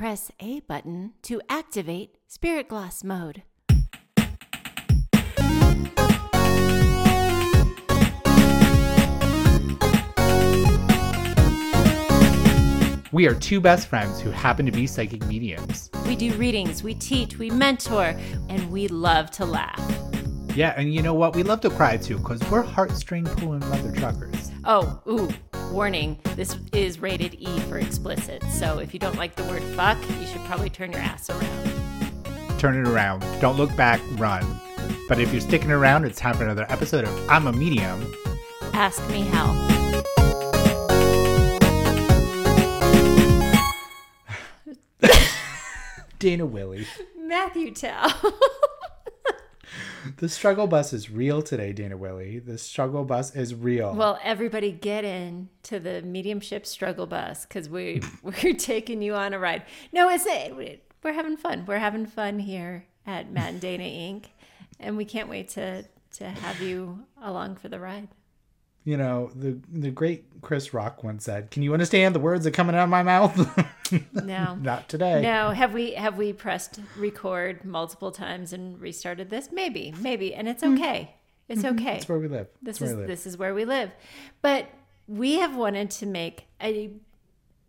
press A button to activate Spirit Gloss mode. We are two best friends who happen to be psychic mediums. We do readings, we teach, we mentor, and we love to laugh. Yeah, and you know what? We love to cry too because we're heartstring pulling leather truckers. Oh, ooh, warning. This is rated E for explicit. So if you don't like the word fuck, you should probably turn your ass around. Turn it around. Don't look back, run. But if you're sticking around, it's time for another episode of I'm a Medium. Ask me how. Dana Willey. Mathew Tow. The struggle bus is real today, Dana Willey. The struggle bus is real. well, everybody get in to the mediumship struggle bus because we we're taking you on a ride. No, it's a, we're having fun. We're having fun here at Mat and Dana Inc. And we can't wait to to have you along for the ride. you know, the the great Chris Rock once said, Can you understand the words that are coming out of my mouth? No. Not today. No, have we have we pressed record multiple times and restarted this? Maybe, maybe, and it's okay. It's okay. That's where we live. This That's is live. this is where we live. But we have wanted to make a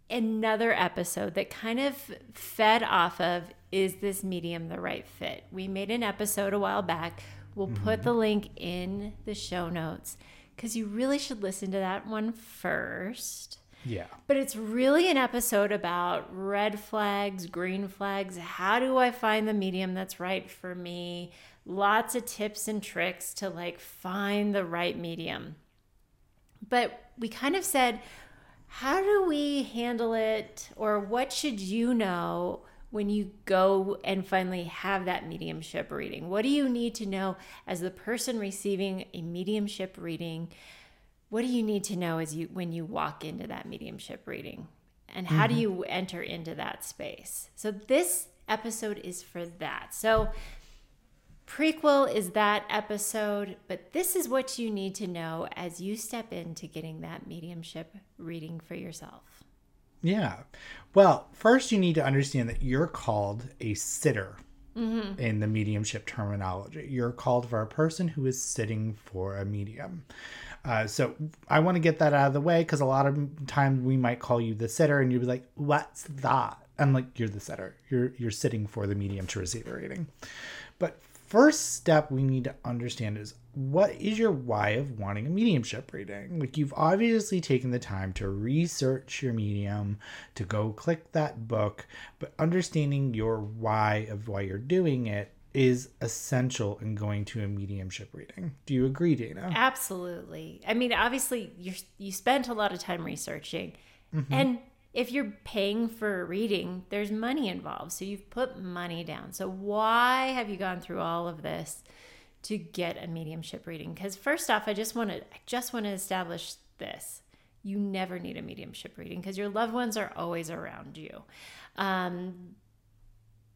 another episode that kind of fed off of is this medium the right fit? We made an episode a while back. We'll Mm-hmm. put the link in the show notes cuz you really should listen to that one first. Yeah. But it's really an episode about red flags, green flags. How do I find the medium that's right for me? Lots of tips and tricks to like find the right medium. But we kind of said, how do we handle it? Or what should you know when you go and finally have that mediumship reading? What do you need to know as the person receiving a mediumship reading? What do you need to know as you when you walk into that mediumship reading and how do mm-hmm. you enter into that space so this episode is for that so prequel is that episode but this is what you need to know as you step into getting that mediumship reading for yourself Yeah. Well, first you need to understand that you're called a sitter mm-hmm. in the mediumship terminology. You're called for a person who is sitting for a medium. Uh, so I want to get that out of the way because a lot of times we might call you the sitter and you'll be like, "What's that?" I'm like, "You're the sitter. You're you're sitting for the medium to receive a reading." But first step we need to understand is what is your why of wanting a mediumship reading? Like you've obviously taken the time to research your medium, to go click that book, but understanding your why of why you're doing it is essential in going to a mediumship reading. Do you agree, Dana? absolutely. I mean obviously you you spent a lot of time researching. And if you're paying for a reading there's money involved. So you've put money down. So why have you gone through all of this to get a mediumship reading? Because first off i just want to i just want to establish this. You never need a mediumship reading because your loved ones are always around you. Um,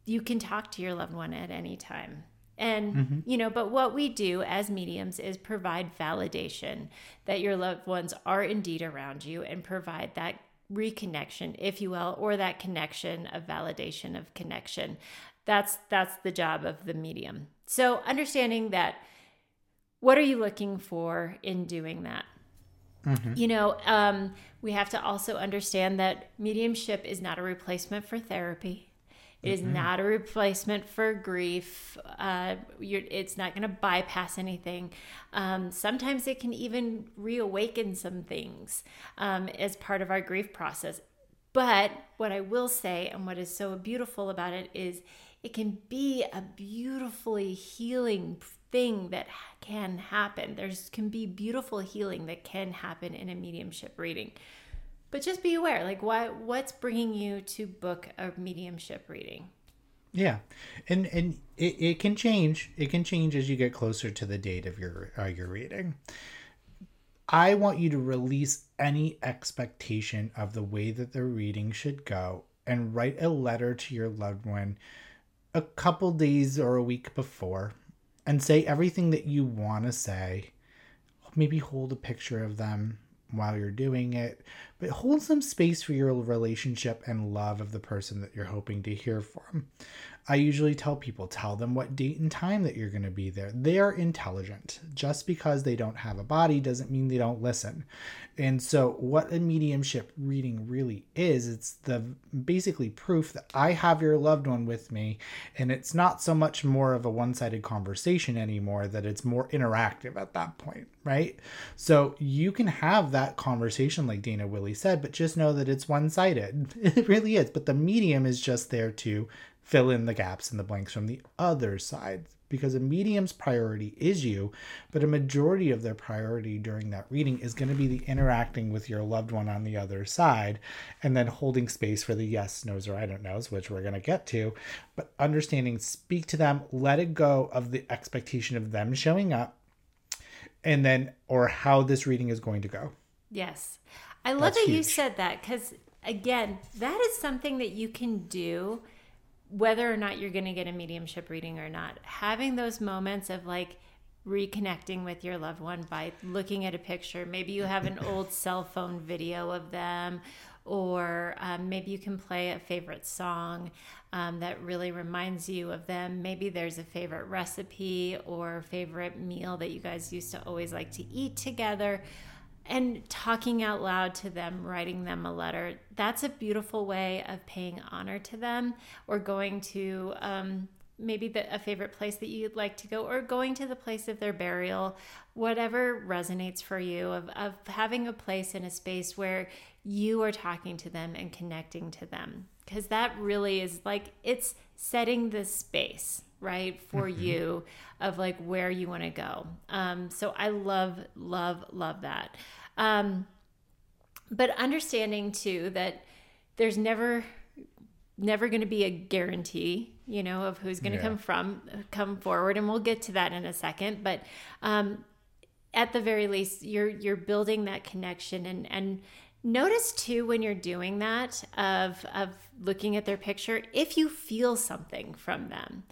you can talk to your loved one at any time. And, you know, but what we do as mediums is provide validation that your loved ones are indeed around you and provide that reconnection, if you will, or that connection of validation of connection. That's that's the job of the medium. So understanding that what are you looking for in doing that? You know, um, we have to also understand that mediumship is not a replacement for therapy. It is not a replacement for grief. Uh, you're, it's not going to bypass anything. Um, sometimes it can even reawaken some things um, as part of our grief process. But what I will say, and what is so beautiful about it, is it can be a beautifully healing thing that can happen. There's can be beautiful healing that can happen in a mediumship reading. But just be aware, like why what's bringing you to book a mediumship reading? Yeah, and and it, it can change. It can change as you get closer to the date of your uh, your reading. I want you to release any expectation of the way that the reading should go and write a letter to your loved one a couple days or a week before and say everything that you want to say. Maybe hold a picture of them while you're doing it. but hold some space for your relationship and love of the person that you're hoping to hear from. I usually tell people tell them what date and time that you're going to be there. They are intelligent. Just because they don't have a body doesn't mean they don't listen. And so what a mediumship reading really is, it's the basically proof that I have your loved one with me and it's not so much more of a one-sided conversation anymore that it's more interactive at that point, right? So you can have that conversation like Dana Willey said, but just know that it's one-sided. It really is, but the medium is just there to fill in the gaps and the blanks from the other side because a medium's priority is you, but a majority of their priority during that reading is going to be the interacting with your loved one on the other side and then holding space for the yes, no's, or I don't knows, which we're going to get to. But understanding, speak to them, let it go of the expectation of them showing up and then, or how this reading is going to go. Yes. I love That's that huge. you said that because, again, that is something that you can do whether or not you're going to get a mediumship reading or not, having those moments of like reconnecting with your loved one by looking at a picture. Maybe you have an old cell phone video of them, or um, maybe you can play a favorite song um, that really reminds you of them. Maybe there's a favorite recipe or favorite meal that you guys used to always like to eat together and talking out loud to them, writing them a letter, that's a beautiful way of paying honor to them or going to um, maybe the, a favorite place that you'd like to go or going to the place of their burial, whatever resonates for you, of, of having a place in a space where you are talking to them and connecting to them. Because that really is like it's setting the space right for mm-hmm. you of like where you want to go. Um, so i love love love that. Um, but understanding too that there's never never going to be a guarantee you know of who's going to yeah. come from come forward and we'll get to that in a second. But um, at the very least you're you're building that connection. And and notice too when you're doing that of of looking at their picture if you feel something from them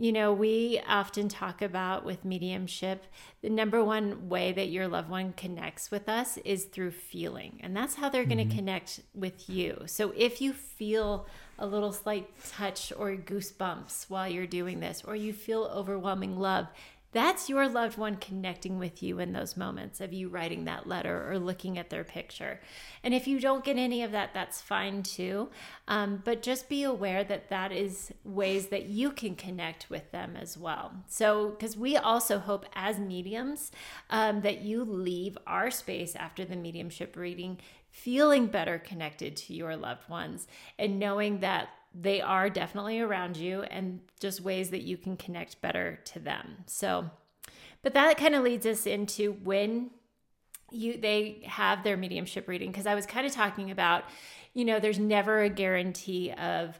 you know, we often talk about with mediumship, the number one way that your loved one connects with us is through feeling. And that's how they're mm-hmm. going to connect with you. So if you feel a little slight touch or goosebumps while you're doing this, or you feel overwhelming love, that's your loved one connecting with you in those moments of you writing that letter or looking at their picture. And if you don't get any of that, that's fine too. Um, but just be aware that that is ways that you can connect with them as well. So, because we also hope as mediums um, that you leave our space after the mediumship reading feeling better connected to your loved ones and knowing that they are definitely around you and just ways that you can connect better to them. So, but that kind of leads us into when you they have their mediumship reading because I was kind of talking about, you know, there's never a guarantee of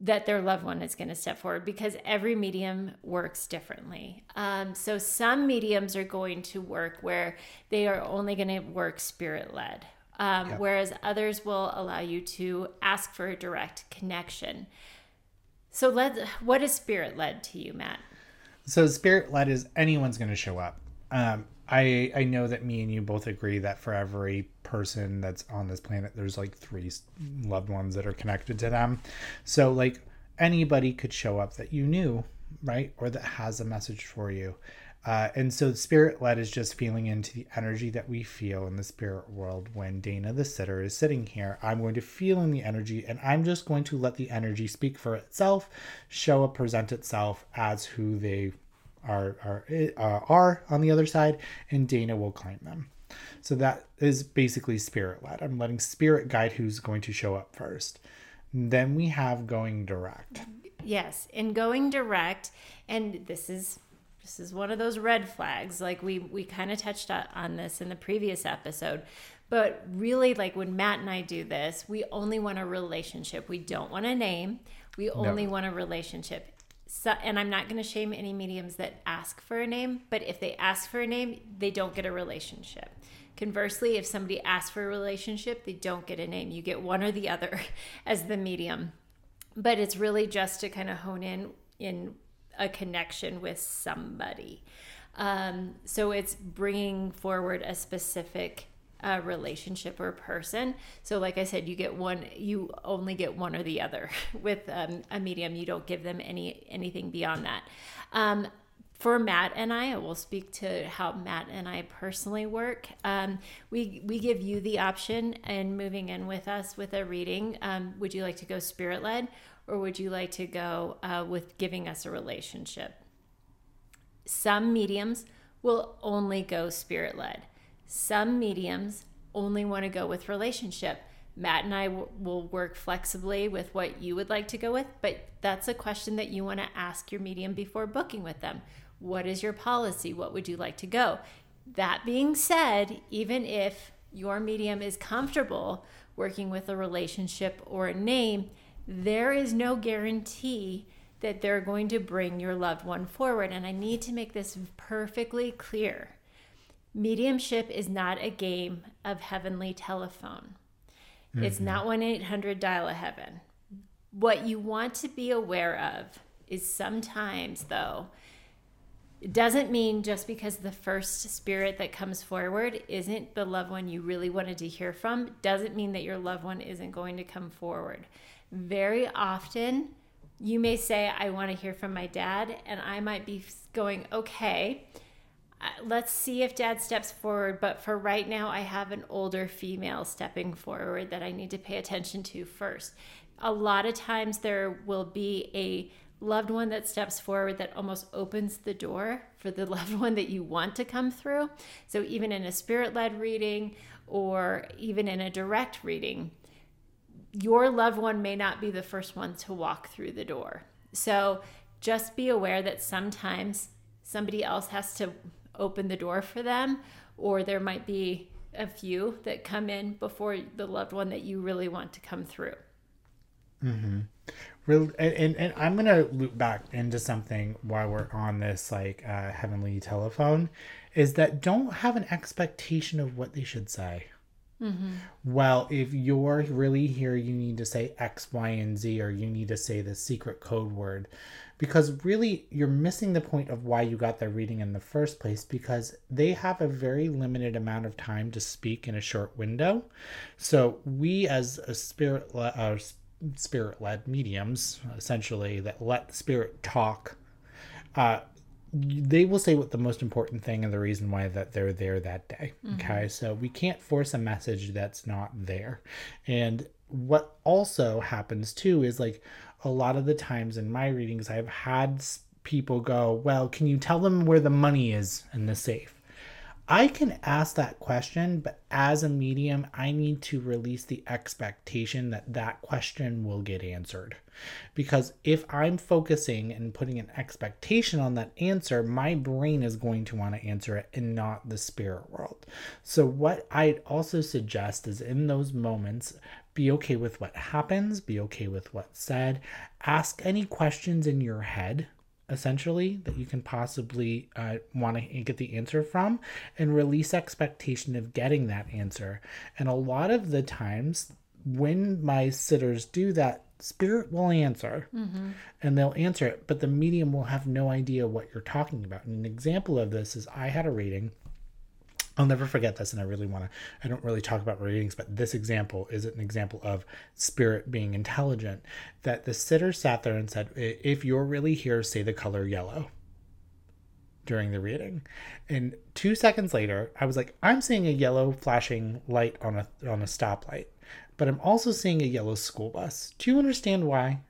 that their loved one is going to step forward because every medium works differently. Um, so some mediums are going to work where they are only going to work spirit led, um, yep. whereas others will allow you to ask for a direct connection. So, let what is spirit led to you, Mat? So, spirit led is anyone's going to show up. Um, I I know that me and you both agree that for every person that's on this planet, there's like three loved ones that are connected to them. So, like anybody could show up that you knew, right, or that has a message for you. Uh, and so spirit led is just feeling into the energy that we feel in the spirit world when Dana the sitter is sitting here. I'm going to feel in the energy and I'm just going to let the energy speak for itself, show up, present itself as who they are are uh, are on the other side, and Dana will claim them. So that is basically spirit led. I'm letting spirit guide who's going to show up first. Then we have going direct. Yes, in going direct, and this is this is one of those red flags. Like we we kind of touched on this in the previous episode. But really like when Mat and I do this, we only want a relationship. We don't want a name. We only no. want a relationship. So, and I'm not going to shame any mediums that ask for a name, but if they ask for a name, they don't get a relationship. Conversely, if somebody asks for a relationship, they don't get a name. You get one or the other as the medium. But it's really just to kind of hone in in a connection with somebody. Um, so it's bringing forward a specific a relationship or person. So, like I said, you get one, you only get one or the other. With um, a medium, you don't give them any anything beyond that. Um, for Mat and I, I will speak to how Mat and I personally work. Um, we we give you the option and moving in with us with a reading. Um, would you like to go spirit led, or would you like to go uh, with giving us a relationship? Some mediums will only go spirit led. Some mediums only want to go with relationship. Mat and I w- will work flexibly with what you would like to go with, but that's a question that you want to ask your medium before booking with them. What is your policy? What would you like to go? That being said, even if your medium is comfortable working with a relationship or a name, there is no guarantee that they're going to bring your loved one forward. And I need to make this perfectly clear. Mediumship is not a game of heavenly telephone. Mm-hmm. It's not 1 800 dial a heaven. What you want to be aware of is sometimes, though, it doesn't mean just because the first spirit that comes forward isn't the loved one you really wanted to hear from, doesn't mean that your loved one isn't going to come forward. Very often, you may say, I want to hear from my dad, and I might be going, okay uh, let's see if dad steps forward. But for right now, I have an older female stepping forward that I need to pay attention to first. A lot of times, there will be a loved one that steps forward that almost opens the door for the loved one that you want to come through. So, even in a spirit led reading or even in a direct reading, your loved one may not be the first one to walk through the door. So, just be aware that sometimes somebody else has to open the door for them, or there might be a few that come in before the loved one that you really want to come through. Mm-hmm. Real, and, and I'm gonna loop back into something while we're on this like uh, heavenly telephone, is that don't have an expectation of what they should say. Mm-hmm. Well, if you're really here, you need to say X, Y, and Z, or you need to say the secret code word because really you're missing the point of why you got their reading in the first place because they have a very limited amount of time to speak in a short window. So we as a spirit uh, spirit led mediums essentially that let the spirit talk uh, they will say what the most important thing and the reason why that they're there that day. Mm-hmm. Okay. So we can't force a message that's not there. And what also happens too is like a lot of the times in my readings, I've had people go, Well, can you tell them where the money is in the safe? I can ask that question, but as a medium, I need to release the expectation that that question will get answered. Because if I'm focusing and putting an expectation on that answer, my brain is going to want to answer it and not the spirit world. So, what I'd also suggest is in those moments, be okay with what happens, be okay with what's said, ask any questions in your head essentially that you can possibly uh, want to get the answer from and release expectation of getting that answer and a lot of the times when my sitters do that spirit will answer mm-hmm. and they'll answer it but the medium will have no idea what you're talking about and an example of this is i had a reading I'll never forget this, and I really want to. I don't really talk about readings, but this example is an example of spirit being intelligent. That the sitter sat there and said, If you're really here, say the color yellow during the reading. And two seconds later, I was like, I'm seeing a yellow flashing light on a on a stoplight, but I'm also seeing a yellow school bus. Do you understand why?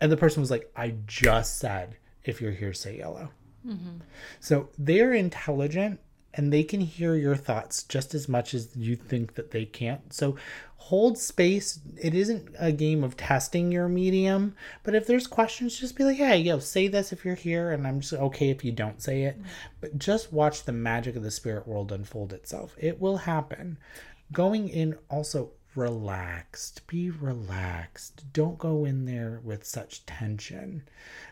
And the person was like, I just said, if you're here, say yellow. Mm-hmm. So they're intelligent and they can hear your thoughts just as much as you think that they can't. So hold space. It isn't a game of testing your medium, but if there's questions, just be like, hey, yo, say this if you're here, and I'm just okay if you don't say it. But just watch the magic of the spirit world unfold itself. It will happen. Going in also relaxed. Be relaxed. Don't go in there with such tension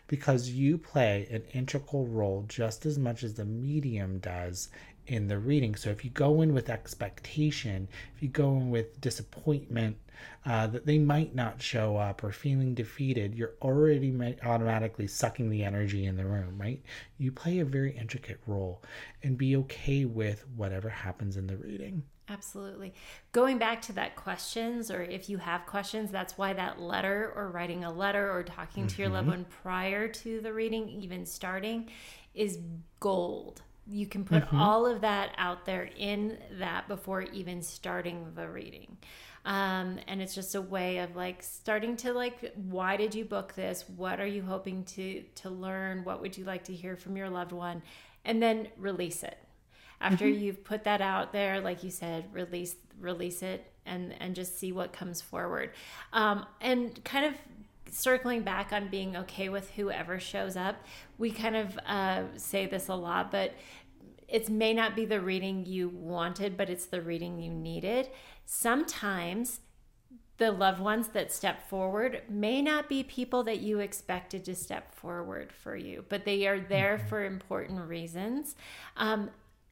because you play an integral role just as much as the medium does in the reading. So if you go in with expectation, if you go in with disappointment uh, that they might not show up or feeling defeated, you're already automatically sucking the energy in the room, right? You play a very intricate role and be okay with whatever happens in the reading. Absolutely. Going back to that questions, or if you have questions, that's why that letter or writing a letter or talking mm-hmm. to your loved mm-hmm. one prior to the reading, even starting, is gold. You can put mm-hmm. all of that out there in that before even starting the reading. Um, and it's just a way of like starting to like why did you book this what are you hoping to to learn what would you like to hear from your loved one and then release it after mm-hmm. you've put that out there like you said release release it and and just see what comes forward um, and kind of circling back on being okay with whoever shows up we kind of uh, say this a lot but it may not be the reading you wanted but it's the reading you needed sometimes the loved ones that step forward may not be people that you expected to step forward for you, but they are there mm-hmm. for important reasons. Um,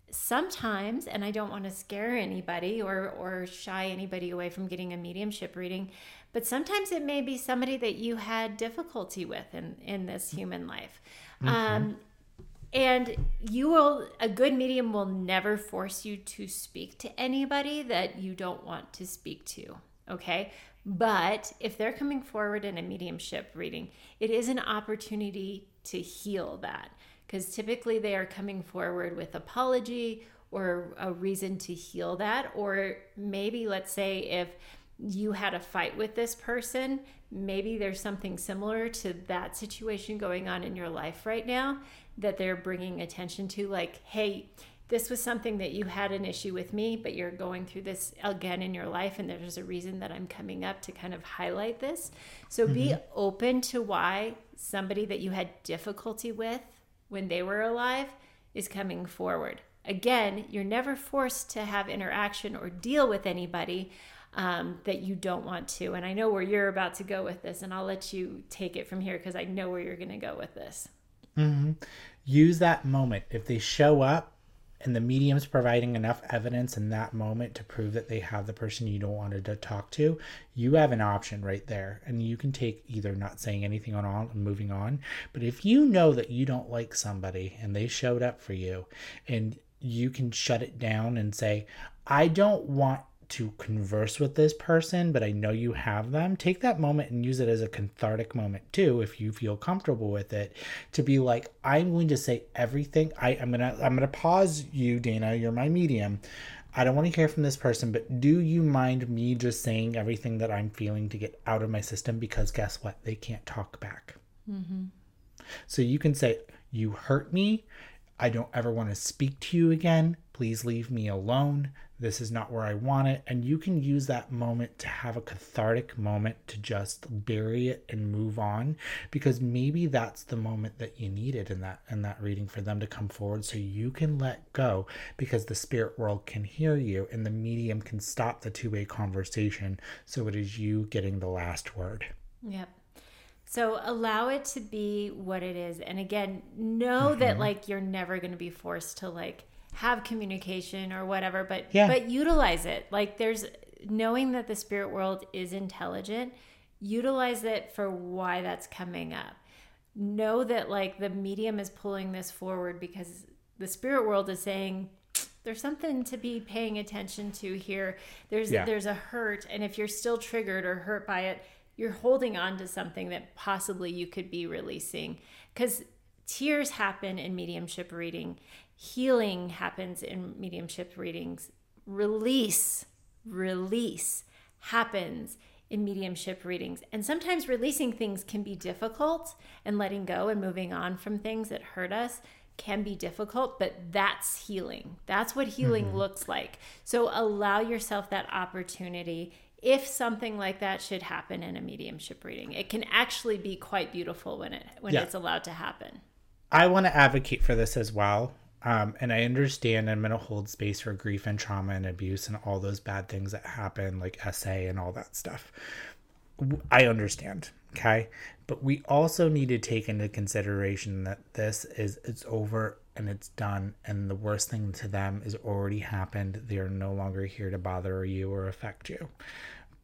sometimes, and I don't want to scare anybody or or shy anybody away from getting a mediumship reading, but sometimes it may be somebody that you had difficulty with in in this human life. Mm-hmm. Um, and you will a good medium will never force you to speak to anybody that you don't want to speak to okay but if they're coming forward in a mediumship reading it is an opportunity to heal that because typically they are coming forward with apology or a reason to heal that. Or maybe, let's say, if you had a fight with this person, maybe there's something similar to that situation going on in your life right now that they're bringing attention to, like, hey, this was something that you had an issue with me, but you're going through this again in your life, and there's a reason that I'm coming up to kind of highlight this. So mm-hmm. be open to why somebody that you had difficulty with when they were alive is coming forward. Again, you're never forced to have interaction or deal with anybody um, that you don't want to. And I know where you're about to go with this, and I'll let you take it from here because I know where you're going to go with this. Mm-hmm. Use that moment. If they show up, and the medium's providing enough evidence in that moment to prove that they have the person you don't want to talk to, you have an option right there. And you can take either not saying anything on and moving on. But if you know that you don't like somebody and they showed up for you and you can shut it down and say, I don't want to converse with this person, but I know you have them, take that moment and use it as a cathartic moment too, if you feel comfortable with it, to be like, I'm going to say everything. I, I'm gonna I'm gonna pause you, Dana. You're my medium. I don't want to hear from this person, but do you mind me just saying everything that I'm feeling to get out of my system? Because guess what? They can't talk back. Mm-hmm. So you can say, You hurt me. I don't ever want to speak to you again. Please leave me alone. This is not where I want it. And you can use that moment to have a cathartic moment to just bury it and move on because maybe that's the moment that you needed in that in that reading for them to come forward so you can let go because the spirit world can hear you and the medium can stop the two-way conversation so it is you getting the last word. Yep. So allow it to be what it is. And again, know mm-hmm. that like you're never going to be forced to like have communication or whatever, but yeah. but utilize it. Like there's knowing that the spirit world is intelligent, utilize it for why that's coming up. Know that like the medium is pulling this forward because the spirit world is saying there's something to be paying attention to here. There's yeah. there's a hurt and if you're still triggered or hurt by it, you're holding on to something that possibly you could be releasing cuz tears happen in mediumship reading healing happens in mediumship readings. Release release happens in mediumship readings. And sometimes releasing things can be difficult and letting go and moving on from things that hurt us can be difficult but that's healing. That's what healing mm-hmm. looks like. So allow yourself that opportunity if something like that should happen in a mediumship reading. It can actually be quite beautiful when it when yeah. it's allowed to happen. I want to advocate for this as well um, and I understand I'm going to hold space for grief and trauma and abuse and all those bad things that happen, like SA and all that stuff. I understand, okay? But we also need to take into consideration that this is it's over and it's done and the worst thing to them is already happened. They are no longer here to bother you or affect you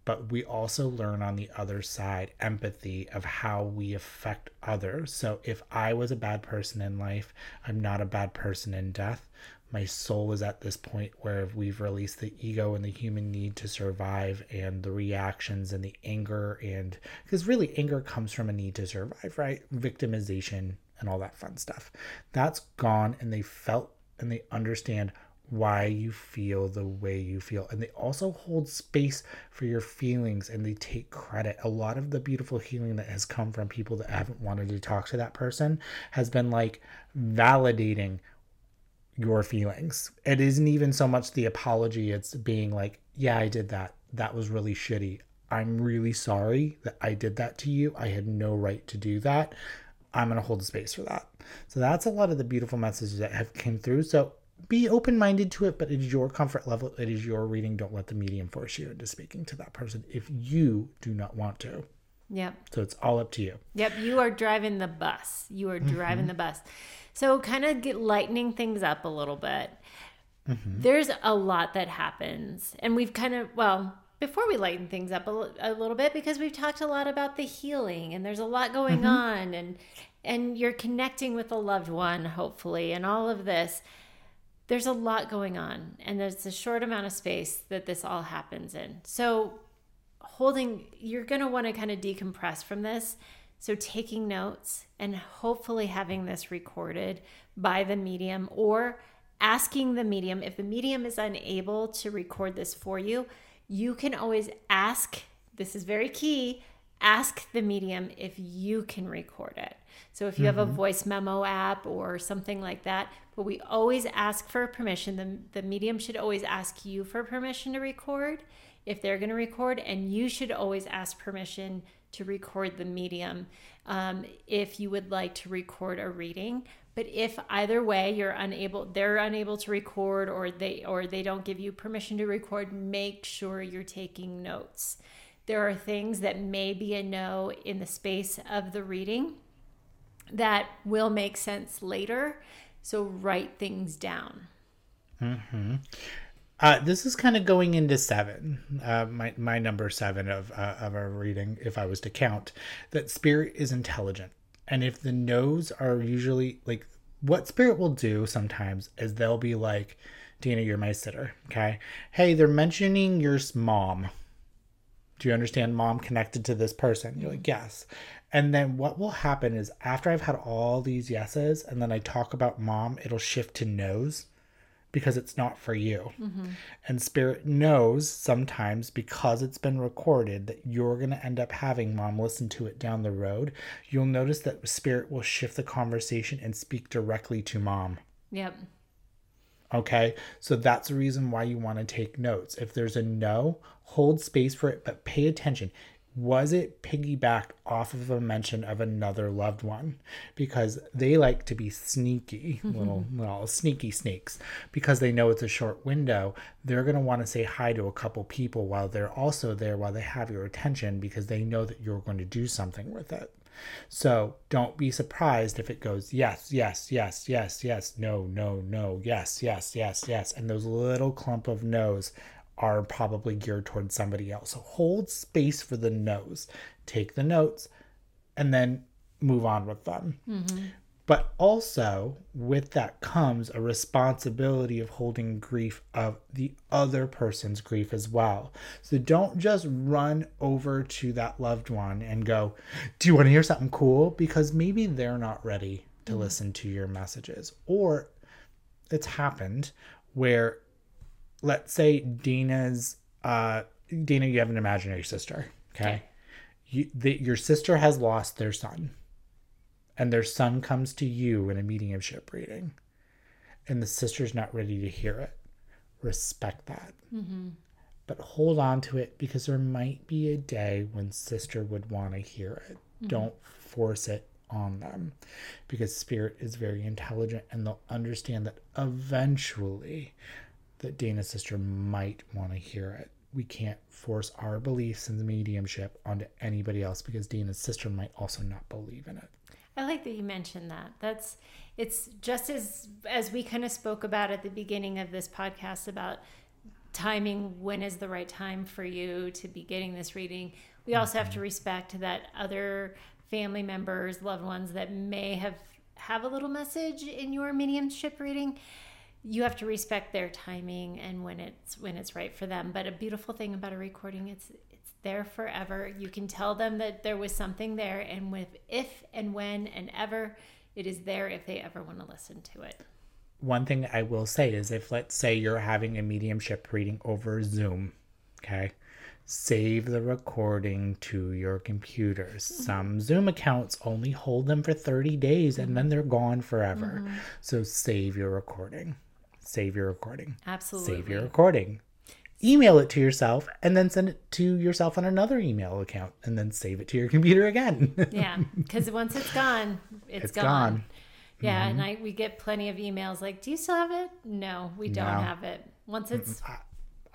but we also learn on the other side empathy of how we affect others. So if I was a bad person in life, I'm not a bad person in death. my soul is at this point where we've released the ego and the human need to survive and the reactions and the anger and because really anger comes from a need to survive right victimization and all that fun stuff that's gone and they felt and they understand why you feel the way you feel and they also hold space for your feelings and they take credit a lot of the beautiful healing that has come from people that haven't wanted to talk to that person has been like validating your feelings. It isn't even so much the apology, it's being like, yeah, I did that. That was really shitty. I'm really sorry that I did that to you. I had no right to do that. I'm going to hold space for that. So that's a lot of the beautiful messages that have came through. So be open-minded to it, but it is your comfort level. It is your reading. Don't let the medium force you into speaking to that person if you do not want to. Yep. So it's all up to you. Yep. You are driving the bus. You are driving mm-hmm. the bus. So, kind of get lightening things up a little bit. Mm-hmm. There's a lot that happens, and we've kind of well before we lighten things up a, a, little bit because we've talked a lot about the healing and there's a lot going mm-hmm. on and and you're connecting with a loved one hopefully and all of this there's a lot going on and there's a short amount of space that this all happens in so holding you're going to want to kind of decompress from this so, taking notes and hopefully having this recorded by the medium or asking the medium if the medium is unable to record this for you, you can always ask. This is very key. Ask the medium if you can record it. So, if you mm-hmm. have a mm-hmm. voice memo app or something like that, but we always ask for permission. The, the medium should always ask you for permission to record if they're going to record, and you should always ask permission to record the medium um, if you would like to record a reading but if either way you're unable they're unable to record or they or they don't give you permission to record make sure you're taking notes there are things that may be a no in the space of the reading that will make sense later so write things down mm-hmm. Uh, this is kind of going into seven, uh, my my number seven of uh, of our reading, if I was to count. That spirit is intelligent, and if the no's are usually like what spirit will do sometimes is they'll be like, Dana, you're my sitter, okay? Hey, they're mentioning your mom. Do you understand mom connected to this person? You're like, yes. And then what will happen is after I've had all these yeses and then I talk about mom, it'll shift to no's because it's not for you. Mm-hmm. And spirit knows sometimes because it's been recorded that you're going to end up having mom listen to it down the road. You'll notice that spirit will shift the conversation and speak directly to mom. Yep. Okay. So that's the reason why you want to take notes. If there's a no, hold space for it, but pay attention was it piggybacked off of a mention of another loved one? Because they like to be sneaky mm-hmm. little well sneaky snakes because they know it's a short window they're going to want to say hi to a couple people while they're also there while they have your attention because they know that you're going to do something with it. So don't be surprised if it goes yes yes yes yes yes no no no yes yes yes yes and those little clump of no's are probably geared towards somebody else. So hold space for the no's, take the notes, and then move on with them. Mm-hmm. But also, with that comes a responsibility of holding grief of the other person's grief as well. So don't just run over to that loved one and go, Do you want to hear something cool? Because maybe they're not ready to mm-hmm. listen to your messages. Or it's happened where let's say Dina's uh Dana, you have an imaginary sister, okay? okay. You, the, your sister has lost their son, and their son comes to you in a mediumship reading, and the sister's not ready to hear it. Respect that. Mm-hmm. But hold on to it because there might be a day when sister would want to hear it. Mm-hmm. Don't force it on them because spirit is very intelligent and they'll understand that eventually that Dana's sister might want to hear it. We can't force our beliefs in the mediumship onto anybody else because Dana's sister might also not believe in it. I like that you mentioned that. That's it's just as as we kind of spoke about at the beginning of this podcast about timing when is the right time for you to be getting this reading. We also have to mm-hmm. respect that other family members, loved ones that may have have a little message in your mediumship reading you have to respect their timing and when it's when it's right for them. But a beautiful thing about a recording, it's it's there forever. You can tell them that there was something there, and with if and when and ever, it is there if they ever want to listen to it. One thing I will say is if let's say you're having a mediumship reading over Zoom, okay, save the recording to your computer. Mm-hmm. Some Zoom accounts only hold them for 30 days and then they're gone forever. Mm-hmm. So save your recording. Save your recording. Absolutely. Save your recording. Email it to yourself and then send it to yourself on another email account and then save it to your computer again. yeah, because once it's gone, it's, It's gone. gone. Mm-hmm. Yeah, and I we get plenty of emails like, "Do you still have it?" No, we don't No. have it. Once it's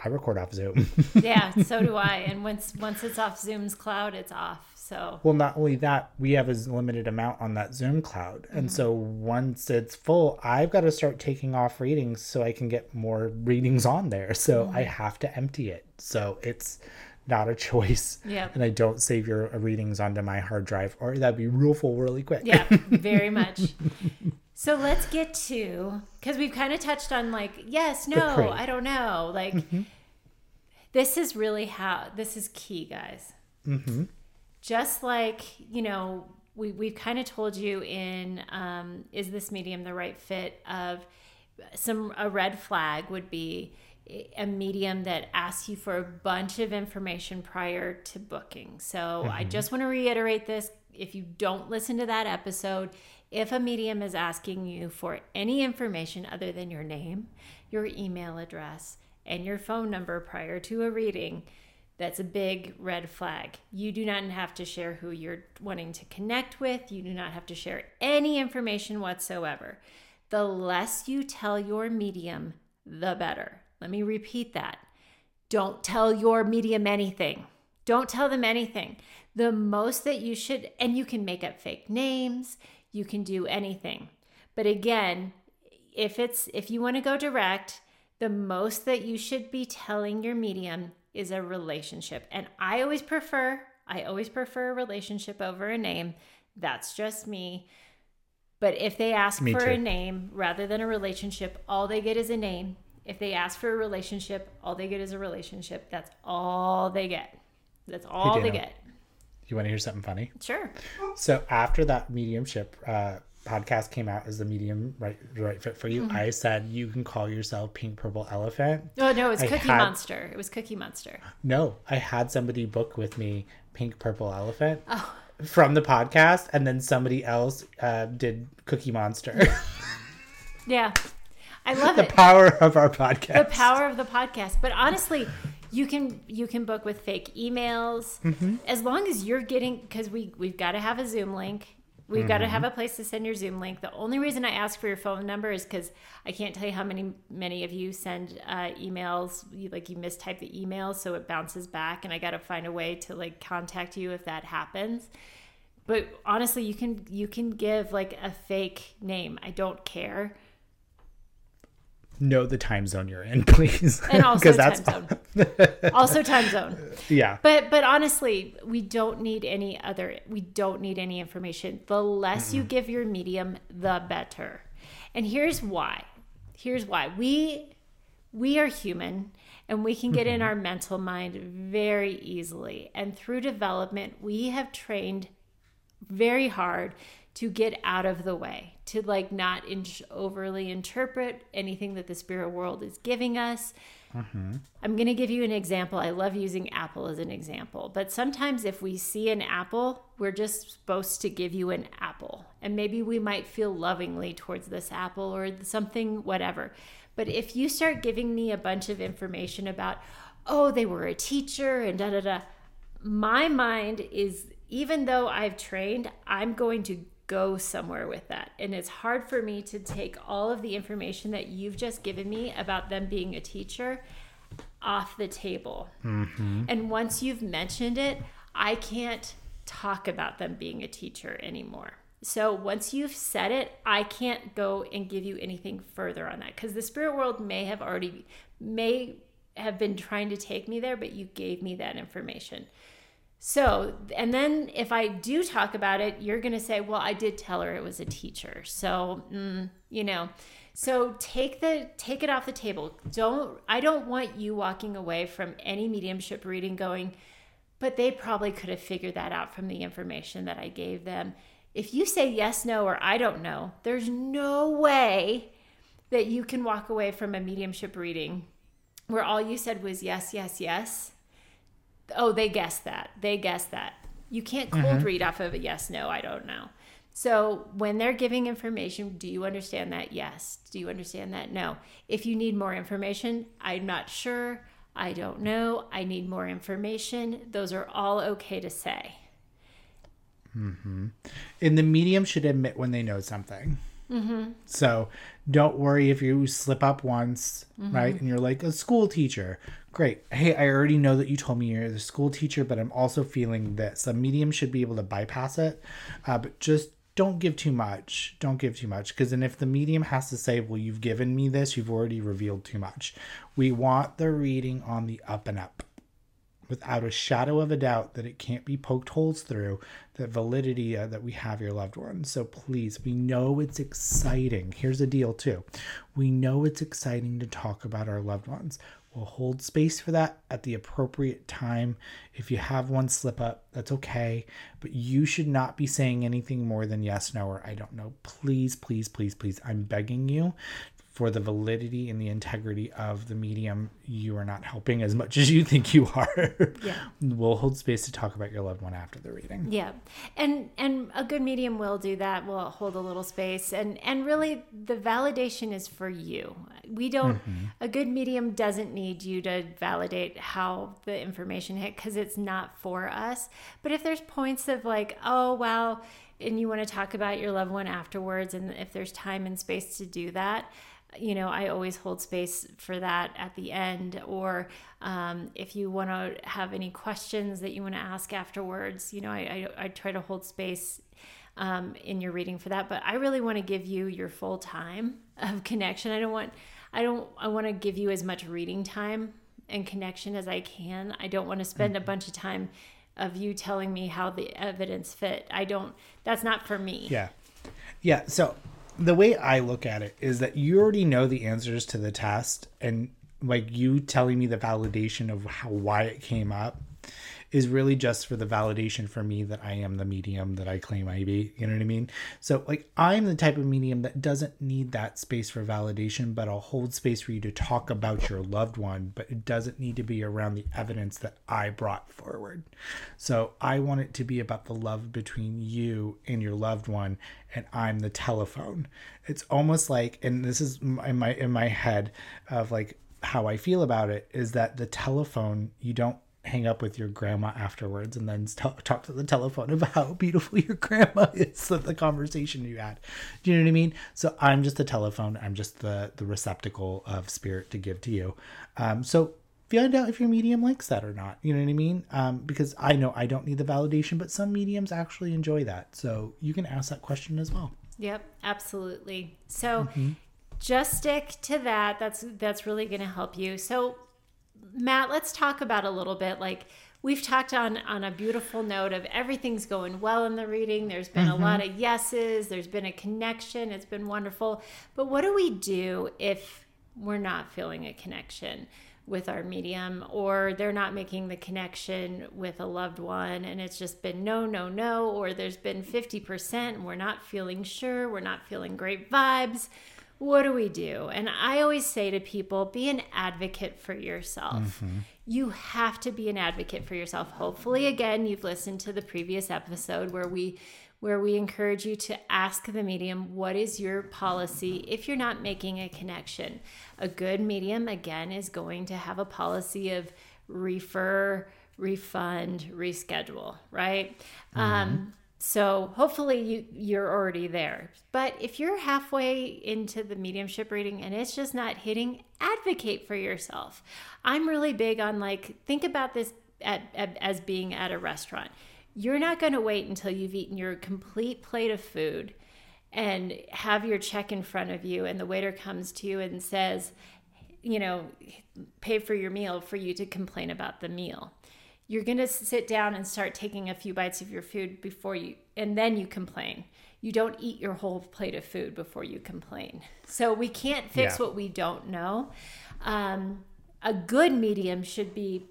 I record off Zoom. yeah, so do I. And once once it's off Zoom's cloud, it's off. So Well, not only that, we have a limited amount on that Zoom cloud. And mm-hmm. so once it's full, I've got to start taking off readings so I can get more readings on there. So I mm-hmm. have to empty it. So it's not a choice. Yep. And I don't save your readings onto my hard drive or that'd be real full really quick. yeah, very much. So let's get to because we've kind of touched on like yes, no. I don't know. Like mm-hmm. this is really how this is key, guys. Mm-hmm. Just like you know, we we've kind of told you in um, is this medium the right fit of some a red flag would be a medium that asks you for a bunch of information prior to booking. So I mm-hmm. just want to reiterate this if you don't listen to that episode, if a medium is asking you for any information other than your name, your email address, and your phone number prior to a reading, that's a big red flag. You do not have to share who you're wanting to connect with. You do not have to share any information whatsoever. The less you tell your medium, the better. Let me repeat that. Don't tell your medium anything. Don't tell them anything. The most that you should, and you can make up fake names, you can do anything. But again, if it's if you want to go direct, the most that you should be telling your medium is a relationship. And I always prefer, I always prefer a relationship over a name. That's just me. But if they ask Me for too. a name rather than a relationship, all they get is a name. If they ask for a relationship, all they get is a relationship. That's all they get. That's all they get. You want to hear something funny? Sure. So after that mediumship uh, podcast came out as the medium right right fit for you, Mm-hmm. I said you can call yourself Pink Purple Elephant. Oh no, it was I Cookie had- Monster. It was Cookie Monster. No, I had somebody book with me Pink Purple Elephant Oh. from the podcast, and then somebody else uh, did Cookie Monster. Yeah. I love the it. power of our podcast. the power of the podcast. But honestly, you can you can book with fake emails Mm-hmm. as long as you're getting because we we've got to have a Zoom link. We've got to Mm-hmm. have a place to send your Zoom link. The only reason I ask for your phone number is because I can't tell you how many many of you send uh, emails. You, like you mistype the email, so it bounces back, and I got to find a way to like contact you if that happens. But honestly, you can you can give like a fake name. I don't care. Know the time zone you're in, please. And also time zone. also time zone. yeah. But but honestly, we don't need any other we don't need any information. The less you give your medium, the better. And here's why. Here's why. We we are human and we can get in mm-hmm. our mental mind very easily. And through development, we have trained very hard to get out of the way, to like not in- overly interpret anything that the spirit world is giving us. Mm-hmm. I'm going to give you an example. I love using apple as an example, but sometimes if we see an apple, we're just supposed to give you an apple. And maybe we might feel lovingly towards this apple or something, whatever. But if you start giving me a bunch of information about, oh, they were a teacher and da da da, my mind is, even though I've trained, I'm going to go somewhere with that. And it's hard for me to take all of the information that you've just given me about them being a teacher off the table. Mm-hmm. And once you've mentioned it, I can't talk about them being a teacher anymore. So once you've said it, I can't go and give you anything further on that because the spirit world may have already may have been trying to take me there, but you gave me that information. So, and then if I do talk about it, you're going to say, well, I did tell her it was a teacher. So, mm, you know, So take the take it off the table. Don't I don't want you walking away from any mediumship reading going, but they probably could have figured that out from the information that I gave them. If you say yes, no, or I don't know, there's no way that you can walk away from a mediumship reading where all you said was yes, yes, yes. Oh, they guessed that. They guessed that. You can't cold mm-hmm. read off of a yes, no, I don't know. So when they're giving information, do you understand that? Yes. Do you understand that? No. If you need more information, I'm not sure. I don't know. I need more information. Those are all okay to say. Mm-hmm. And the medium should admit when they know something. Mm-hmm. So don't worry if you slip up once, mm-hmm. right? And you're like a school teacher. Great. Hey, I already know that you told me you're the school teacher, but I'm also feeling this. A medium should be able to bypass it, uh, but just don't give too much. Don't give too much. Because then if the medium has to say, well, you've given me this, you've already revealed too much. We want the reading on the up and up without a shadow of a doubt that it can't be poked holes through the validity uh, that we have your loved ones. So please, we know it's exciting. Here's the deal, too. We know it's exciting to talk about our loved ones. We'll hold space for that at the appropriate time. If you have one slip up, that's okay. But you should not be saying anything more than yes, no, or I don't know. Please, please, please, please, I'm begging you for the validity and the integrity of the medium, you are not helping as much as you think you are. Yeah. we'll hold space to talk about your loved one after the reading. Yeah. And and a good medium will do that. Will hold a little space and and really the validation is for you. We don't mm-hmm. a good medium doesn't need you to validate how the information hit cuz it's not for us. But if there's points of like, "Oh, well, and you want to talk about your loved one afterwards and if there's time and space to do that, you know, I always hold space for that at the end. Or um, if you want to have any questions that you want to ask afterwards, you know, I, I, I try to hold space um, in your reading for that. But I really want to give you your full time of connection. I don't want, I don't, I want to give you as much reading time and connection as I can. I don't want to spend mm-hmm. a bunch of time of you telling me how the evidence fit. I don't, that's not for me. Yeah. Yeah. So the way I look at it is that you already know the answers to the test, and like you telling me the validation of how why it came up is really just for the validation for me that I am the medium that I claim I be. You know what I mean? So, like, I'm the type of medium that doesn't need that space for validation, but I'll hold space for you to talk about your loved one, but it doesn't need to be around the evidence that I brought forward. So, I want it to be about the love between you and your loved one, and I'm the telephone. It's almost like, and this is in my in my head of like how I feel about it is that the telephone you don't hang up with your grandma afterwards and then talk, talk to the telephone about how beautiful your grandma is the conversation you had. Do you know what i mean? So i'm just the telephone. I'm just the the receptacle of spirit to give to you. Um, so find out if your medium likes that or not. You know what i mean? Um, because i know i don't need the validation but some mediums actually enjoy that. So you can ask that question as well. Yep absolutely. So mm-hmm. just stick to that. That's that's really going to help you. So Mat, let's talk about a little bit like we've talked on on a beautiful note of everything's going well in the reading. There's been mm-hmm. a lot of yeses, there's been a connection, it's been wonderful. But what do we do if we're not feeling a connection? with our medium or they're not making the connection with a loved one and it's just been no no no or there's been 50% and we're not feeling sure we're not feeling great vibes what do we do? And I always say to people, be an advocate for yourself. Mm-hmm. You have to be an advocate for yourself. Hopefully, again, you've listened to the previous episode where we where we encourage you to ask the medium what is your policy if you're not making a connection. A good medium again is going to have a policy of refer, refund, reschedule, right? Mm-hmm. Um, so hopefully you you're already there. But if you're halfway into the mediumship reading and it's just not hitting, advocate for yourself. I'm really big on like think about this at, at, as being at a restaurant. You're not going to wait until you've eaten your complete plate of food and have your check in front of you and the waiter comes to you and says, you know, pay for your meal for you to complain about the meal you're going to sit down and start taking a few bites of your food before you, and then you complain. You don't eat your whole plate of food before you complain. So we can't fix Yeah. what we don't know. Um, a good medium should be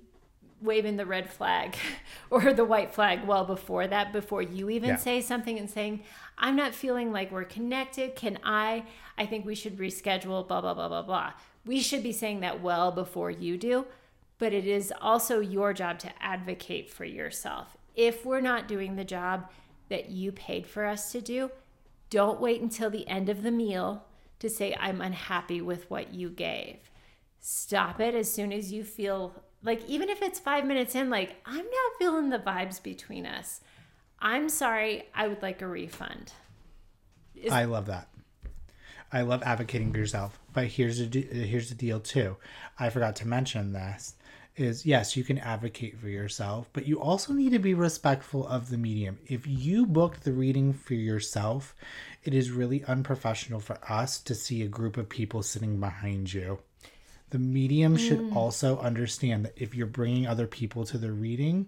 waving the red flag or the white flag well before that, before you even Yeah. say something and saying, I'm not feeling like we're connected. Can I? I think we should reschedule, blah, blah, blah, blah, blah. We should be saying that well before you do, but it is also your job to advocate for yourself. If we're not doing the job that you paid for us to do, don't wait until the end of the meal to say, I'm unhappy with what you gave stop it as soon as you feel like even if it's five minutes in like i'm not feeling the vibes between us i'm sorry i would like a refund Is- I love that. I love advocating for yourself. But here's here's the deal too. I forgot to mention this is yes, you can advocate for yourself, but you also need to be respectful of the medium. If you booked the reading for yourself, it is really unprofessional for us to see a group of people sitting behind you. The medium should mm. also understand that if you're bringing other people to the reading,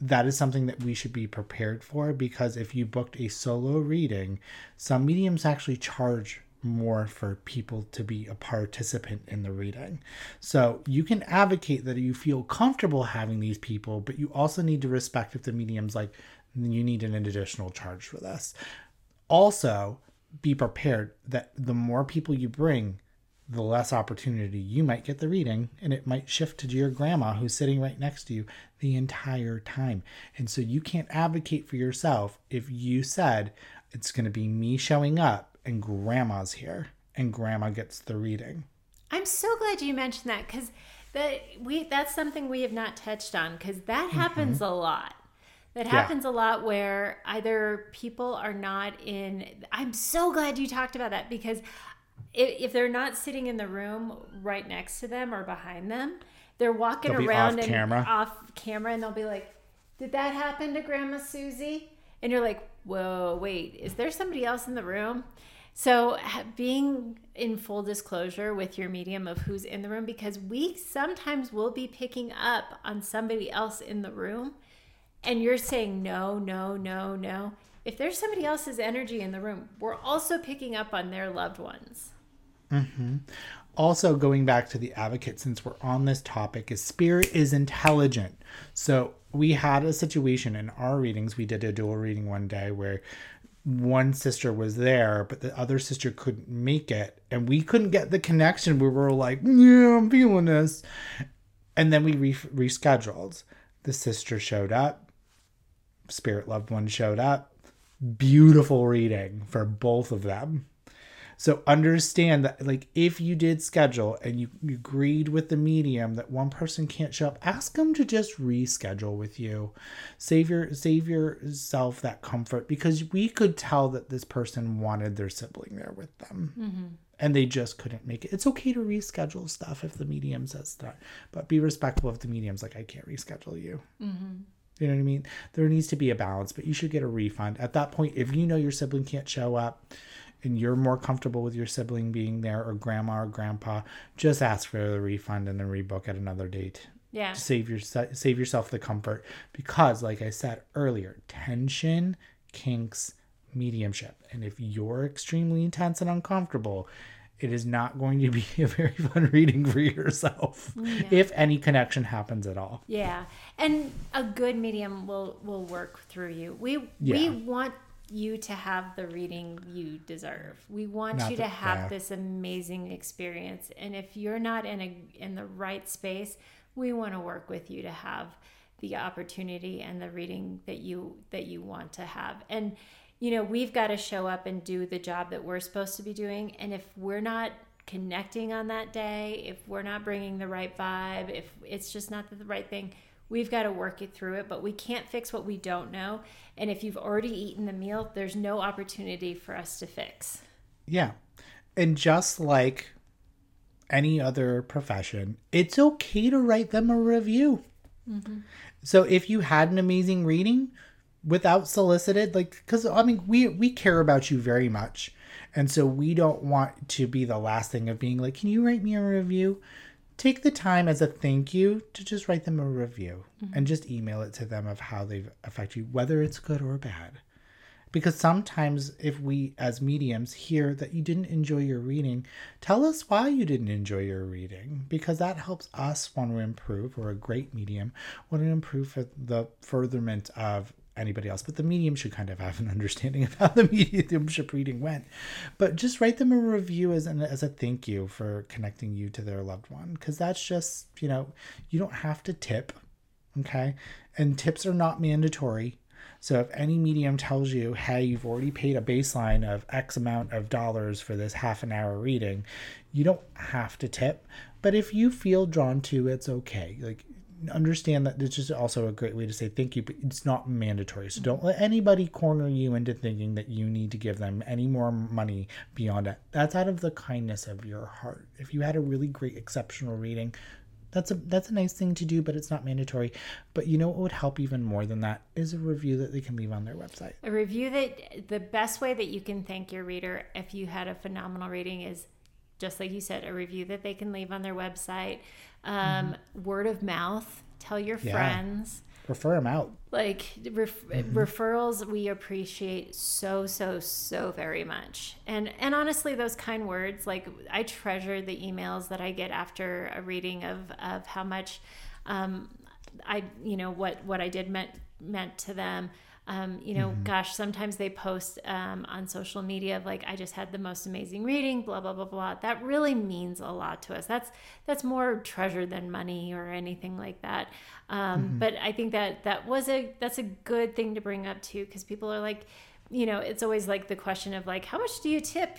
that is something that we should be prepared for because if you booked a solo reading, some mediums actually charge more for people to be a participant in the reading. So you can advocate that you feel comfortable having these people, but you also need to respect if the medium's like, you need an additional charge for this. Also, be prepared that the more people you bring, the less opportunity you might get the reading and it might shift to your grandma who's sitting right next to you the entire time. And so you can't advocate for yourself if you said it's going to be me showing up and grandma's here and grandma gets the reading. i'm so glad you mentioned that because that we that's something we have not touched on because that happens a lot that Mm-hmm. Yeah. happens a lot where either people are not in i'm so glad you talked about that because if, if they're not sitting in the room right next to them or behind them they're walking They'll around off and camera. off camera and they'll be like did that happen to grandma susie and you're like whoa wait is there somebody else in the room so being in full disclosure with your medium of who's in the room because we sometimes will be picking up on somebody else in the room and you're saying no, no, no, no. If there's somebody else's energy in the room, we're also picking up on their loved ones. Mm-hmm. also going back to the advocate since we're on this topic is spirit is intelligent so we had a situation in our readings we did a dual reading one day where one sister was there but the other sister couldn't make it. And we couldn't get the connection. We were like yeah i'm feeling this. And then we re- rescheduled. The sister showed up. Spirit loved one showed up. Beautiful reading for both of them so understand that, like, if you did schedule and you, you agreed with the medium that one person can't show up, ask them to just reschedule with you. Save your save yourself that comfort because we could tell that this person wanted their sibling there with them, mm-hmm. and they just couldn't make it. It's okay to reschedule stuff if the medium says that, but be respectful of the mediums. Like, I can't reschedule you. Mm-hmm. You know what I mean? There needs to be a balance, but you should get a refund. At that point, if you know your sibling can't show up and you're more comfortable with your sibling being there or grandma or grandpa, just ask for the refund and then rebook at another date. Yeah. To save your save yourself the comfort because like I said earlier, tension kinks mediumship. And if you're extremely intense and uncomfortable, it is not going to be a very fun reading for yourself if any connection happens at all. Yeah. And a good medium will will work through you. We we want you to have the reading you deserve. We want Not you to that- have yeah. this amazing experience. And if you're not in a in the right space, we want to work with you to have the opportunity and the reading that you that you want to have. And you know, we've got to show up and do the job that we're supposed to be doing. And if we're not connecting on that day, if we're not bringing the right vibe, if it's just not the right thing, we've got to work it through it. But we can't fix what we don't know. And if you've already eaten the meal, there's no opportunity for us to fix. Yeah. And just like any other profession, it's okay to write them a review. Mm-hmm. So if you had an amazing reading without solicited, like, because I mean, we we care about you very much, and so we don't want to be the last thing of being like, can you write me a review? Take the time as a thank you to just write them a review Mm-hmm. and just email it to them of how they've affected you, whether it's good or bad. Because sometimes, if we as mediums hear that you didn't enjoy your reading, tell us why you didn't enjoy your reading, because that helps us want to improve, or a great medium want to improve for the furtherment of anybody else. But the medium should kind of have an understanding of how the mediumship reading went. But just write them a review as, an, as a thank you for connecting you to their loved one, because that's just, you know, you don't have to tip, okay? And tips are not mandatory. So if any medium tells you, hey, you've already paid a baseline of X amount of dollars for this half an hour reading, you don't have to tip. But if you feel drawn to, it's okay. Like understand that this is also a great way to say thank you, but it's not mandatory. So don't let anybody corner you into thinking that you need to give them any more money beyond that. That's out of the kindness of your heart. If you had a really great exceptional reading, that's a that's a nice thing to do, but it's not mandatory. But you know what would help even more than that is a review that they can leave on their website. A review that the best way that you can thank your reader if you had a phenomenal reading is just like you said, a review that they can leave on their website. Um, Word of mouth, tell your Yeah. friends. Refer them out. Like ref- referrals, we appreciate so so so very much, and and honestly, those kind words, like I treasure the emails that I get after a reading of of how much, um, I you know what what I did meant meant to them. Um, you know, gosh, sometimes they post um, on social media of like, I just had the most amazing reading, blah blah blah blah. That really means a lot to us. That's that's more treasure than money or anything like that. Um, But I think that that was a that's a good thing to bring up too, because people are like, you know, it's always like the question of like, how much do you tip?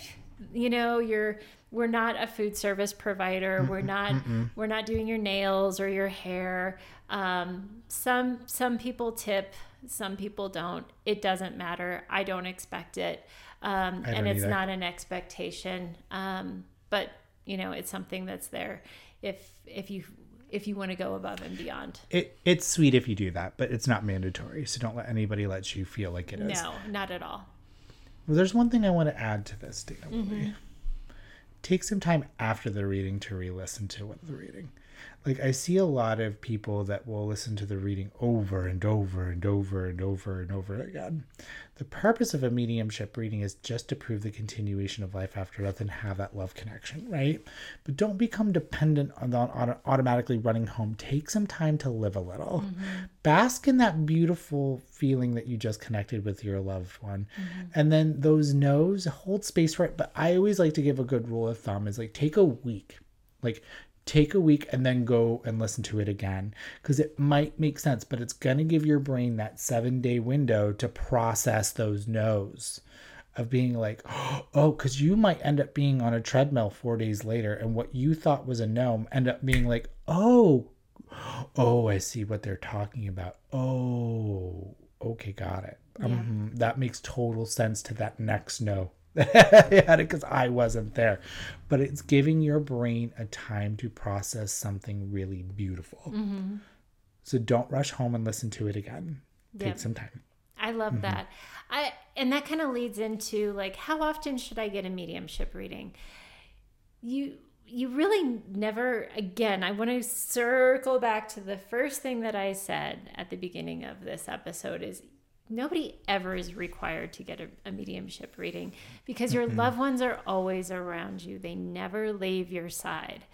You know, you're we're not a food service provider. We're not we're not doing your nails or your hair. Um, some some people tip, some people don't. It doesn't matter. I don't expect it, um, and don't it's either. not an expectation. Um, but you know, it's something that's there if if you if you want to go above and beyond. It it's sweet if you do that, but it's not mandatory. So don't let anybody let you feel like it is. No, not at all. Well, there's one thing I want to add to this, Dana. Mm-hmm. Take some time after the reading to re-listen to what the reading. Like I see a lot of people that will listen to the reading over and over and over and over and over again. The purpose of a mediumship reading is just to prove the continuation of life after death and have that love connection, right? But don't become dependent on, on automatically running home. Take some time to live a little. Mm-hmm. Bask in that beautiful feeling that you just connected with your loved one. Mm-hmm. And then those no's hold space for it. But I always like to give a good rule of thumb is like take a week. Like take a week and then go and listen to it again because it might make sense, but it's going to give your brain that seven day window to process those no's of being like, oh, because you might end up being on a treadmill four days later, and what you thought was a no end up being like, oh, oh, I see what they're talking about. Oh, okay, got it. Um, that makes total sense to that next no. Had it because I wasn't there, but it's giving your brain a time to process something really beautiful. Mm-hmm. So don't rush home and listen to it again. Take some time. I love mm-hmm. that. I and that kind of leads into like how often should I get a mediumship reading? You you really never again, I want to circle back to the first thing that I said at the beginning of this episode is nobody ever is required to get a, a mediumship reading because your loved ones are always around you. They never leave your side.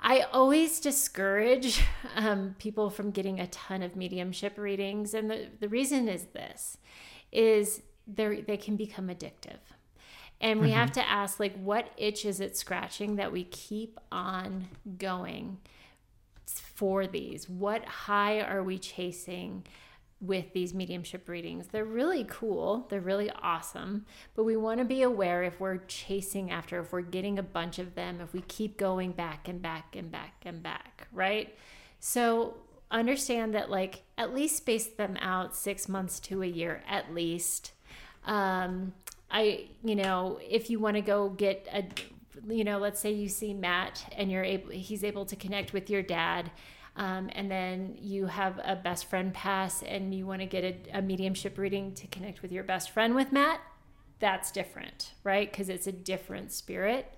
I always discourage um, people from getting a ton of mediumship readings, and the, the reason is this: is they they can become addictive, and we have to ask like, what itch is it scratching that we keep on going for these? What high are we chasing? With these mediumship readings. They're really cool, they're really awesome, but we want to be aware if we're chasing after, if we're getting a bunch of them, if we keep going back and back and back and back, right? So understand that, like, at least space them out six months to a year at least. Um, I, you know, if you want to go get a, you know, let's say you see Mat and you're able, he's able to connect with your dad um, and then you have a best friend pass and you want to get a, a mediumship reading to connect with your best friend with Mat, that's different, right? Because it's a different spirit.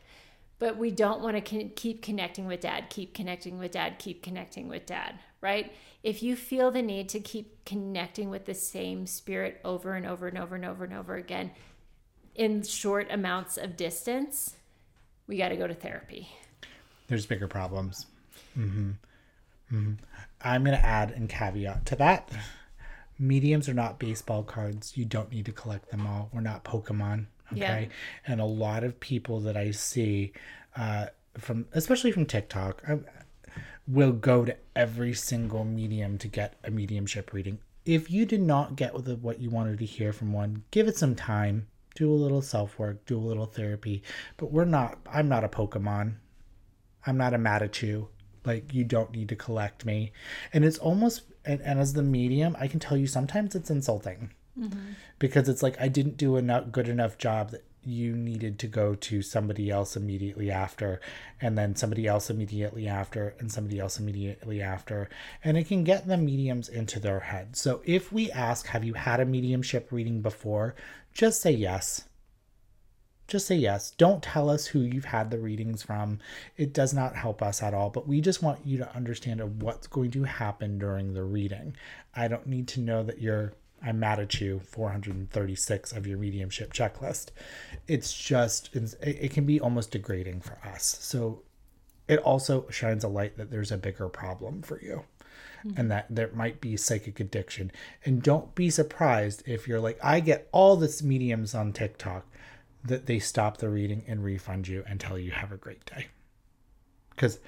but we don't want to con- keep connecting with dad, keep connecting with dad, keep connecting with dad, right? If you feel the need to keep connecting with the same spirit over and over and over and over and over again in short amounts of distance, we got to go to therapy. There's bigger problems. Mm-hmm. Mm-hmm. I'm going to add and caveat to that. Mediums are not baseball cards. You don't need to collect them all. We're not Pokemon. Okay. Yeah. And a lot of people that I see, uh, from especially from TikTok, I, will go to every single medium to get a mediumship reading. If you did not get what you wanted to hear from one, give it some time. Do a little self work. Do a little therapy. But we're not. I'm not a Pokemon. I'm not a Matachu. Like you don't need to collect me. And it's almost and, and as the medium, I can tell you sometimes it's insulting. Mm-hmm. Because it's like I didn't do a not good enough job that you needed to go to somebody else immediately after, and then somebody else immediately after, and somebody else immediately after. And it can get the mediums into their head. So if we ask, Have you had a mediumship reading before? Just say yes just say yes. Don't tell us who you've had the readings from. It does not help us at all, but we just want you to understand what's going to happen during the reading. I don't need to know that you're I'm mad at you 436 of your mediumship checklist. It's just it can be almost degrading for us. So it also shines a light that there's a bigger problem for you. And that there might be psychic addiction. And don't be surprised if you're like, I get all this mediums on TikTok that they stop the reading and refund you and tell you have a great day. Because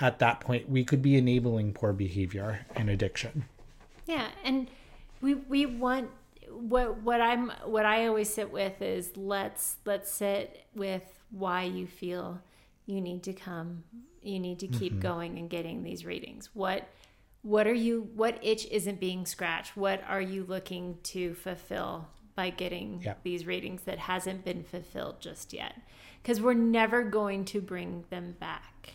at that point, we could be enabling poor behavior and addiction. Yeah, and we we want what what I'm what I always sit with is let's let's sit with why you feel you need to come, you need to keep mm-hmm. going and getting these readings. What what are you what itch isn't being scratched? What are you looking to fulfill by getting these ratings that hasn't been fulfilled just yet because we're never going to bring them back.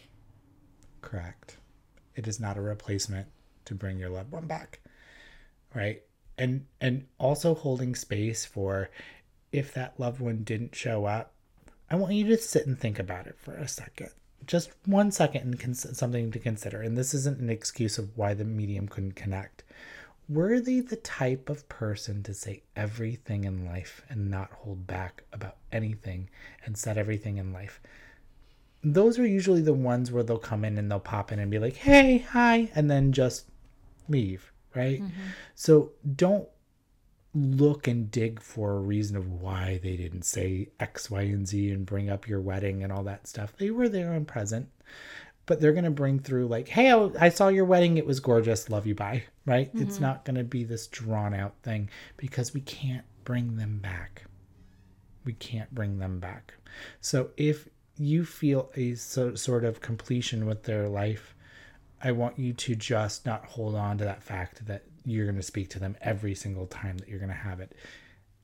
Correct. It is not a replacement to bring your loved one back. Right? And and also holding space for if that loved one didn't show up, I want you to sit and think about it for a second. Just one second and cons- something to consider. And this isn't an excuse of why the medium couldn't connect were they the type of person to say everything in life and not hold back about anything and set everything in life? Those are usually the ones where they'll come in and they'll pop in and be like, hey, hi, and then just leave, right? Mm-hmm. So don't look and dig for a reason of why they didn't say X, Y, and Z and bring up your wedding and all that stuff. They were there and present but they're going to bring through like hey i saw your wedding it was gorgeous love you bye right mm-hmm. it's not going to be this drawn out thing because we can't bring them back we can't bring them back so if you feel a so, sort of completion with their life i want you to just not hold on to that fact that you're going to speak to them every single time that you're going to have it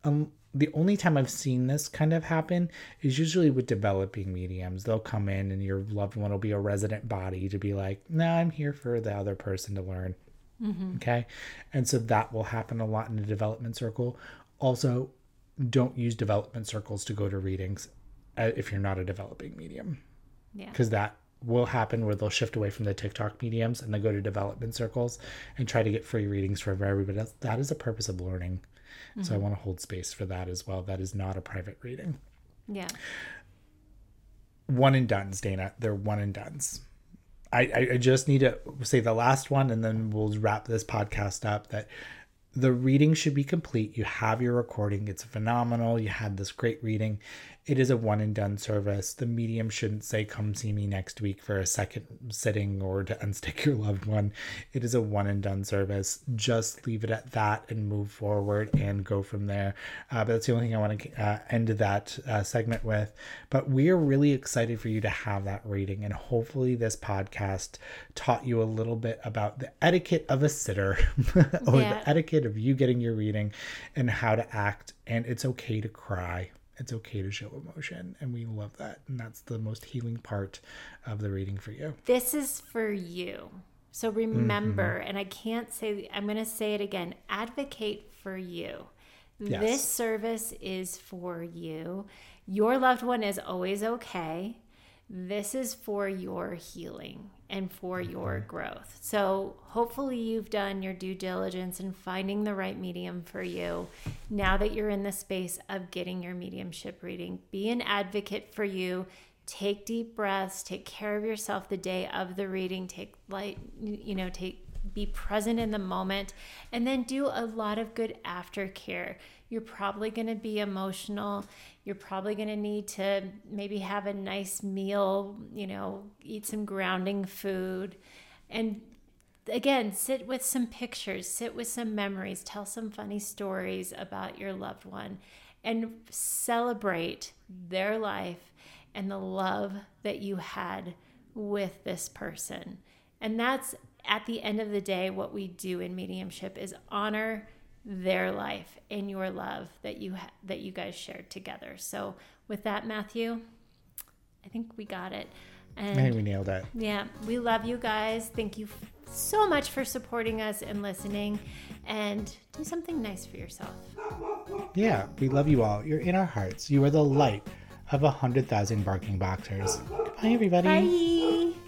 um, the only time I've seen this kind of happen is usually with developing mediums. They'll come in and your loved one will be a resident body to be like, no, nah, I'm here for the other person to learn. Mm-hmm. Okay. And so that will happen a lot in the development circle. Also, don't use development circles to go to readings uh, if you're not a developing medium. Yeah. Because that will happen where they'll shift away from the TikTok mediums and they go to development circles and try to get free readings for everybody. That's, that is a purpose of learning. Mm-hmm. So I mm-hmm. want to hold space for that as well. That is not a private reading. Yeah. One and done's, Dana. They're one and done's. I, I just need to say the last one and then we'll wrap this podcast up that the reading should be complete. You have your recording. It's phenomenal. You had this great reading. It is a one and done service. The medium shouldn't say, Come see me next week for a second sitting or to unstick your loved one. It is a one and done service. Just leave it at that and move forward and go from there. Uh, but that's the only thing I want to uh, end that uh, segment with. But we are really excited for you to have that reading. And hopefully, this podcast taught you a little bit about the etiquette of a sitter or yeah. the etiquette of you getting your reading and how to act. And it's okay to cry it's okay to show emotion and we love that and that's the most healing part of the reading for you. This is for you. So remember mm-hmm. and i can't say i'm going to say it again advocate for you. Yes. this service is for you. Your loved one is always okay. This is for your healing and for mm-hmm. your growth. So, hopefully, you've done your due diligence in finding the right medium for you. Now that you're in the space of getting your mediumship reading, be an advocate for you. Take deep breaths, take care of yourself the day of the reading, take light, you know, take be present in the moment and then do a lot of good aftercare. You're probably going to be emotional. You're probably going to need to maybe have a nice meal, you know, eat some grounding food. And again, sit with some pictures, sit with some memories, tell some funny stories about your loved one, and celebrate their life and the love that you had with this person. And that's at the end of the day, what we do in mediumship is honor their life and your love that you ha- that you guys shared together. So with that, Mathew, I think we got it. And I think we nailed it. Yeah, we love you guys. Thank you so much for supporting us and listening. And do something nice for yourself. Yeah, we love you all. You're in our hearts. You are the light of a hundred thousand barking boxers. Goodbye, everybody. Bye.